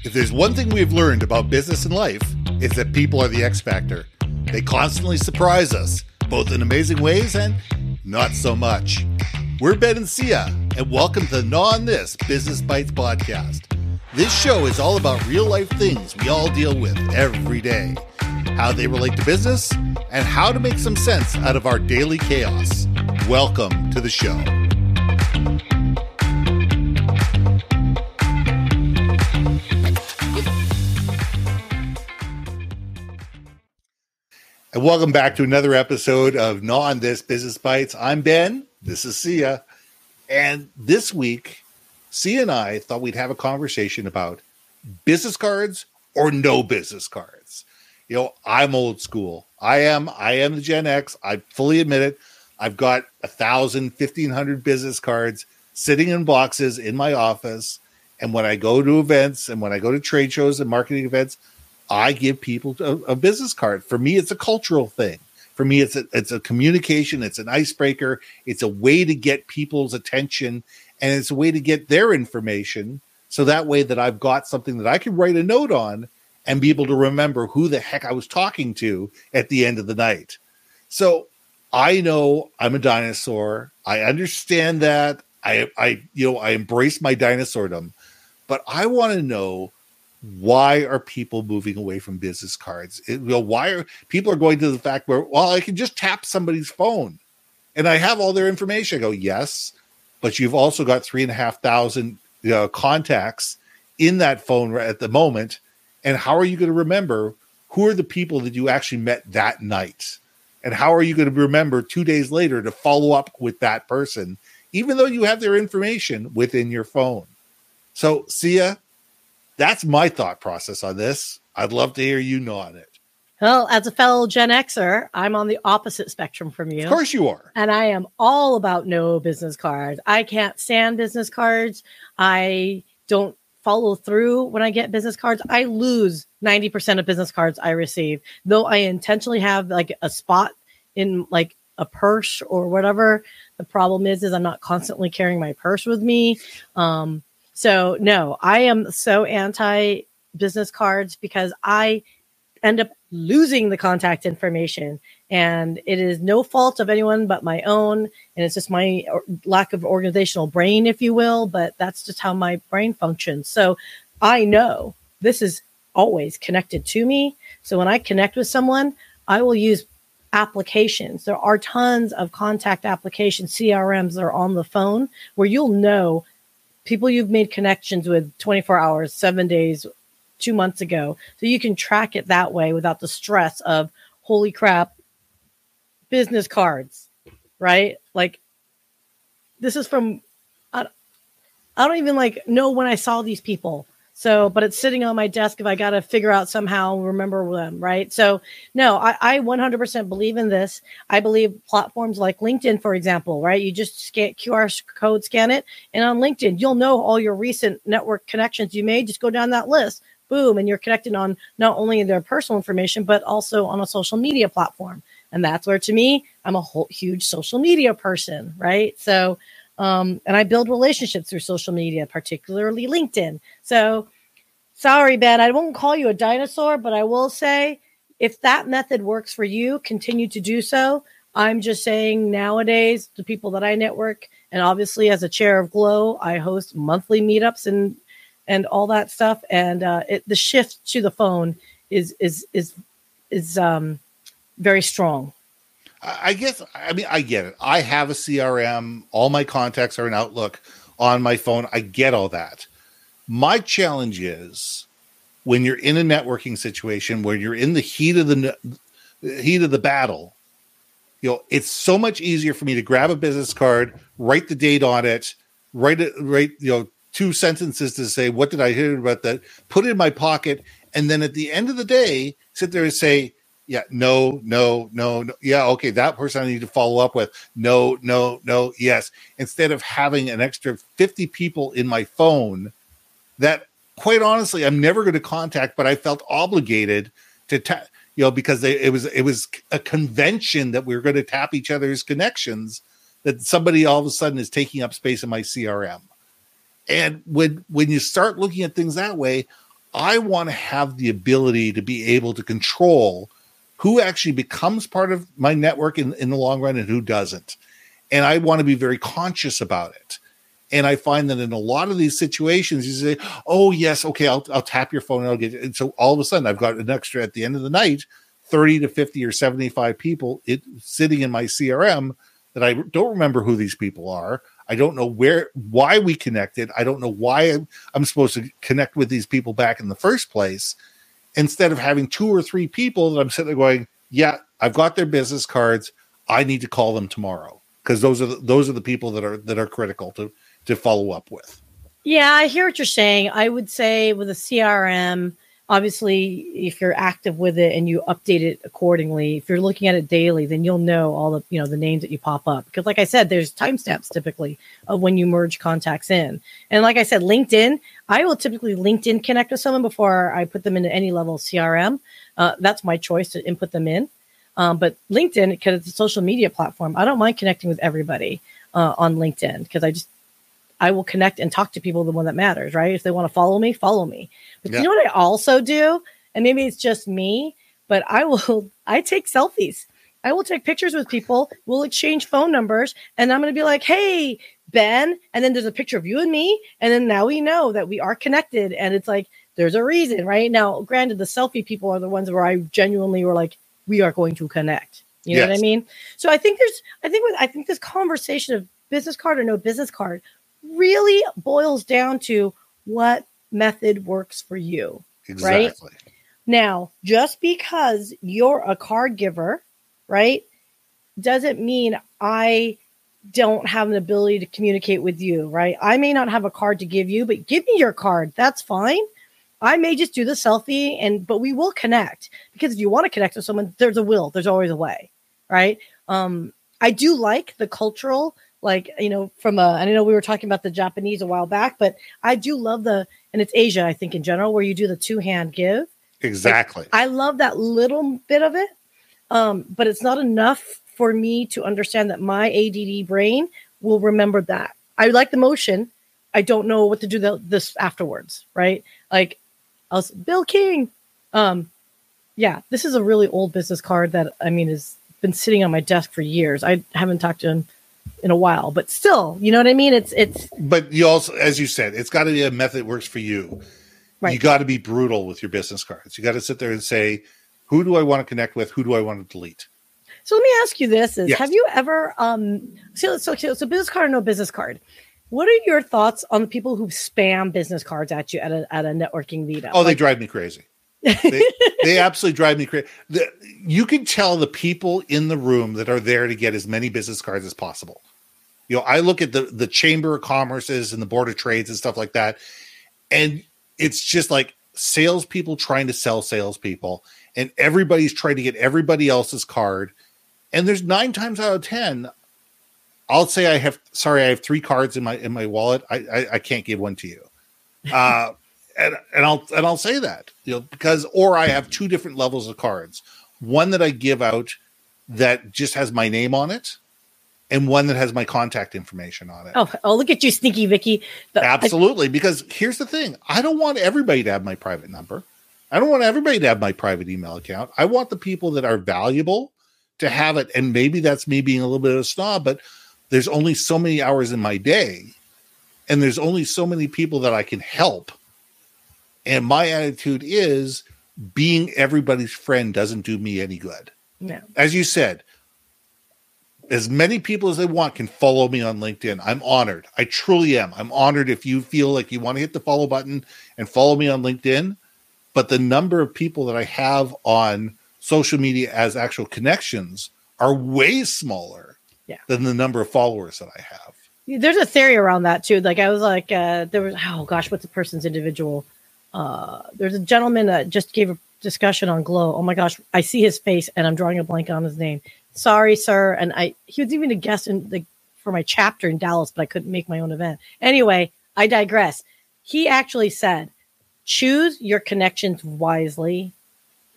If there's one thing we've learned about business and life, it's that people are the X factor. They constantly surprise us, both in amazing ways and not so much. We're Ben and Syya, and welcome to the Gnaw On This Business Bites podcast. This show is all about real life things we all deal with every day, how they relate to business, and how to make some sense out of our daily chaos. Welcome to the show. And welcome back to another episode of Gnaw On This Business Bites. I'm Ben. This is Syya. And this week, Syya and I thought we'd have a conversation about business cards or no business cards. You know, I'm old school. I am, I am the Gen X. I fully admit it. I've got a thousand, fifteen hundred business cards sitting in boxes in my office. And when I go to events and when I go to trade shows and marketing events, I give people a, a, business card. For me, it's a cultural thing. For me, it's a, it's a communication. It's an icebreaker. It's a way to get people's attention, and it's a way to get their information. So that way, that I've got something that I can write a note on and be able to remember who the heck I was talking to at the end of the night. So I know I'm a dinosaur. I understand that. I, I, you know, I embrace my dinosaurdom, but I want to know why are people moving away from business cards? It, you know, why are people are going to the fact where well, I can just tap somebody's phone and I have all their information. I go, yes, but you've also got three and a half thousand you know, contacts in that phone at the moment. And how are you going to remember who are the people that you actually met that night? And how are you going to remember two days later to follow up with that person, even though you have their information within your phone? So, Syya, that's my thought process on this. I'd love to hear you know on it. Well, as a fellow Gen Xer, I'm on the opposite spectrum from you. Of course you are. And I am all about no business cards. I can't stand business cards. I don't follow through when I get business cards. I lose 90% of business cards I receive, though I intentionally have like a spot in like a purse or whatever. The problem is, is I'm not constantly carrying my purse with me. Um, so no, I am so anti business cards because I end up losing the contact information. And it is no fault of anyone but my own. And it's just my lack of organizational brain if you will but that's just how my brain functions. So i know this is always connected to me. So when i connect with someone i will use applications. There are tons of contact applications crms that are on the phone where you'll know people you've made connections with 24 hours, seven days, two months ago. So you can track it that way without the stress of, holy crap, business cards, right? Like, this is from, I, I don't even like know when I saw these people. So, but it's sitting on my desk if I got to figure out somehow remember them, right? So, no, I, I 100% believe in this. I believe platforms like LinkedIn, for example, right? You just scan QR code, scan it, and on LinkedIn, you'll know all your recent network connections you made. Just go down that list, boom, and you're connected on not only their personal information, but also on a social media platform. And that's where, to me, I'm a whole, huge social media person, right? So, um, and I build relationships through social media, particularly LinkedIn. So, sorry, Ben, I won't call you a dinosaur, but I will say if that method works for you, continue to do so. I'm just saying nowadays, the people that I network, and obviously as a chair of Glow, I host monthly meetups and and all that stuff. And uh, it, the shift to the phone is is is is um, very strong. I guess I mean I get it. I have a CRM. All my contacts are in Outlook on my phone. I get all that. My challenge is when you're in a networking situation where you're in the heat of the heat of the battle. You know, it's so much easier for me to grab a business card, write the date on it, write it, write you know two sentences to say what did I hear about that, put it in my pocket, and then at the end of the day, sit there and say, yeah, no, no, no, no. Yeah, okay, that person I need to follow up with. No, no, no, yes. Instead of having an extra 50 people in my phone that quite honestly I'm never going to contact, but I felt obligated to ta- you know because they, it was it was a convention that we were going to tap each other's connections that somebody all of a sudden is taking up space in my CRM. And when when you start looking at things that way, I want to have the ability to be able to control who actually becomes part of my network in, in the long run and who doesn't. And I want to be very conscious about it. And I find that in a lot of these situations, you say, "Oh yes, okay, I'll, I'll tap your phone and I'll get." It. And so all of a sudden, I've got an extra at the end of the night, thirty to fifty or seventy-five people it sitting in my CRM that I don't remember who these people are. I don't know where, why we connected. I don't know why I'm, I'm supposed to connect with these people back in the first place. Instead of having two or three people that I'm sitting there going, "Yeah, I've got their business cards. I need to call them tomorrow." Because those are the, those are the people that are that are critical to to follow up with. Yeah, I hear what you're saying. I would say with a CRM, obviously, if you're active with it and you update it accordingly, if you're looking at it daily, then you'll know all the you know the names that you pop up. Because, like I said, there's timestamps typically of when you merge contacts in. And like I said, LinkedIn, I will typically LinkedIn connect with someone before I put them into any level CRM. Uh, that's my choice to input them in. Um, but LinkedIn, because it's a social media platform, I don't mind connecting with everybody uh, on LinkedIn because I just I will connect and talk to people the one that matters, right? If they want to follow me, follow me. But yeah. you know what I also do? And maybe it's just me, but I will I take selfies. I will take pictures with people, we'll exchange phone numbers, and I'm gonna be like, hey, Ben, and then there's a picture of you and me, and then now we know that we are connected. And it's like there's a reason, right? Now, granted, the selfie people are the ones where I genuinely were like, we are going to connect. You know yes. what I mean? So I think there's I think with I think this conversation of business card or no business card really boils down to what method works for you. Exactly. Right? Now, just because you're a card giver, right, doesn't mean I don't have an ability to communicate with you, right? I may not have a card to give you, but give me your card. That's fine. I may just do the selfie and but we will connect because if you want to connect with someone, there's a will, there's always a way, right? Um, I do like the cultural like you know from a i know we were talking about the japanese a while back but i do love the and it's asia i think in general where you do the two hand give exactly. Like, i love that little bit of it um, but it's not enough for me to understand that my add brain will remember that. I like the motion. I don't know what to do the, this afterwards right? Like i was bill king! Um yeah this is a really old business card that i mean has been sitting on my desk for years. I haven't talked to him in a while, but still, you know what I mean? It's it's. But you also, as you said, it's got to be a method that works for you. Right. You got to be brutal with your business cards. You got to sit there and say, who do I want to connect with? Who do I want to delete? So let me ask you this: Is yes. have you ever um so so so business card or no business card? What are your thoughts on the people who spam business cards at you at a at a networking meetup? Oh, like, they drive me crazy. They, they, absolutely drive me crazy. The, you can tell the people in the room that are there to get as many business cards as possible. You know, I look at the the Chamber of Commerce's and the Board of Trades and stuff like that, and it's just like salespeople trying to sell salespeople, and everybody's trying to get everybody else's card. And there's nine times out of ten, I'll say I have sorry, I have three cards in my in my wallet. I I, I can't give one to you. Uh and, and I'll and I'll say that, you know, because or I have two different levels of cards. One that I give out that just has my name on it and one that has my contact information on it. Oh, oh look at you, sneaky Vicky. The, Absolutely, I, because here's the thing: I don't want everybody to have my private number. I don't want everybody to have my private email account. I want the people that are valuable to have it. And maybe that's me being a little bit of a snob, but there's only so many hours in my day, and there's only so many people that I can help. And my attitude is being everybody's friend doesn't do me any good. No. As you said, as many people as they want can follow me on LinkedIn. I'm honored. I truly am. I'm honored if you feel like you want to hit the follow button and follow me on LinkedIn. But the number of people that I have on social media as actual connections are way smaller yeah. than the number of followers that I have. There's a theory around that too. Like I was like, uh, there was oh gosh, what's a person's individual? Uh, there's a gentleman that just gave a discussion on Glow. Oh my gosh, I see his face and I'm drawing a blank on his name sorry, sir. And I, he was even a guest in the, for my chapter in Dallas, but I couldn't make my own event. Anyway, I digress. He actually said, choose your connections wisely.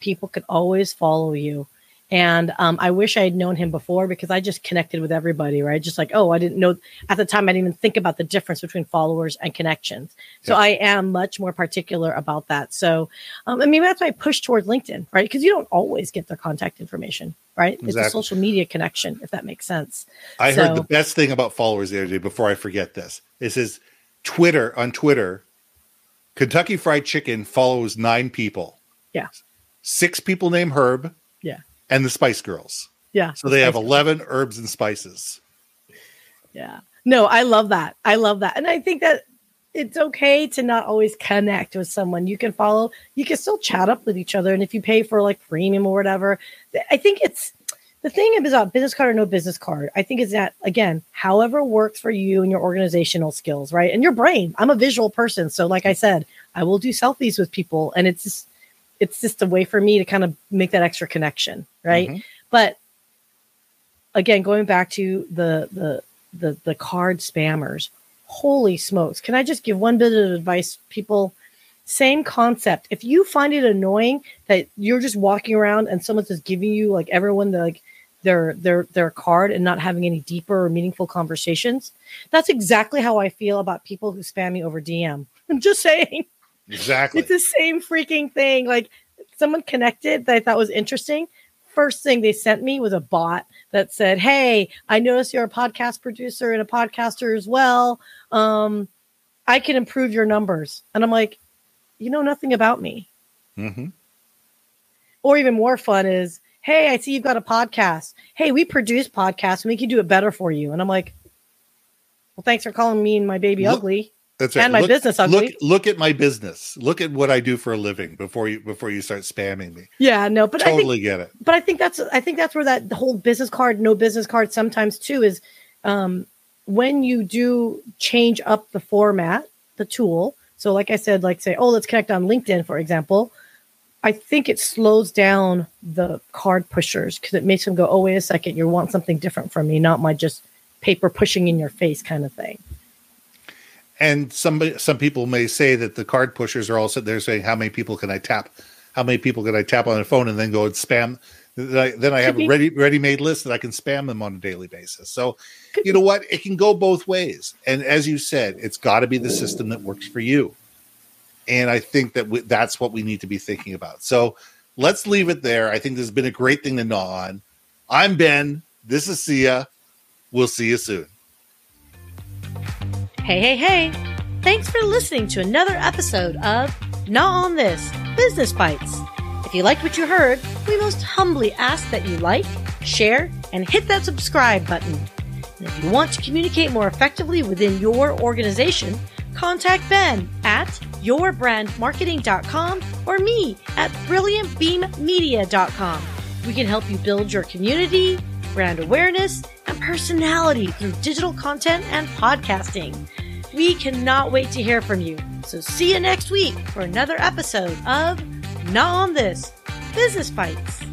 People could always follow you. And um, I wish I had known him before because I just connected with everybody, right? Just like, oh, I didn't know at the time, I didn't even think about the difference between followers and connections. So Yes. I am much more particular about that. So, um, I mean, that's why I push towards LinkedIn, right? Because you don't always get their contact information, right? It's a social media connection, if that makes sense. I heard the best thing about followers the other day before I forget this. It says Twitter on Twitter, Kentucky Fried Chicken follows nine people. Yeah. Six people named Herb. And the Spice Girls. Yeah. So they have Spice- 11 herbs and spices. Yeah. No, I love that. I love that. And I think that it's okay to not always connect with someone. You can follow, you can still chat up with each other. And if you pay for like premium or whatever, I think it's the thing about business card or no business card. I think is that again, however works for you and your organizational skills, right? And your brain. I'm a visual person. So like I said, I will do selfies with people and it's just, it's just a way for me to kind of make that extra connection. Right. Mhm. But again, going back to the the the the card spammers, holy smokes! Can I just give one bit of advice, people? Same concept. If you find it annoying that you're just walking around and someone's just giving you like everyone the like their their their card and not having any deeper or meaningful conversations, that's exactly how I feel about people who spam me over DM. I'm just saying. Exactly. It's the same freaking thing. Like someone connected that I thought was interesting. First thing they sent me was a bot that said, Hey, I noticed you're a podcast producer and a podcaster as well. Um, I can improve your numbers. And I'm like, you know nothing about me. hmm Or even more fun is, Hey, I see you've got a podcast. Hey, we produce podcasts and we can do it better for you. And I'm like, Well, thanks for calling me and my baby Look- ugly. That's right. And my look, business ugly. Look, look at my business. Look at what I do for a living before you before you start spamming me. Yeah, no, but I think totally get it. but I think that's I think that's where that the whole business card, no business card sometimes too is um, when you do change up the format, the tool. So like I said, like say, oh, let's connect on LinkedIn, for example. I think it slows down the card pushers because it makes them go, oh, wait a second, you want something different from me, not my just paper pushing in your face kind of thing. And some some people may say that the card pushers are all sitting there saying, "How many people can I tap? How many people can I tap on a phone and then go and spam?" Then I, then I have a ready ready made list that I can spam them on a daily basis. So, you know what? It can go both ways. And as you said, it's got to be the system that works for you. And I think that we, that's what we need to be thinking about. So let's leave it there. I think this has been a great thing to gnaw on. I'm Ben. This is Syya. We'll see you soon. Hey, hey, hey. Thanks for listening to another episode of Gnaw On This Business Bites. If you liked what you heard, we most humbly ask that you like, share, and hit that subscribe button. And if you want to communicate more effectively within your organization, contact Ben at yourbrandmarketing.com or me at brilliantbeammedia.com. We can help you build your community, brand awareness, and personality through digital content and podcasting. We cannot wait to hear from you. So see you next week for another episode of Gnaw On This Business Bites.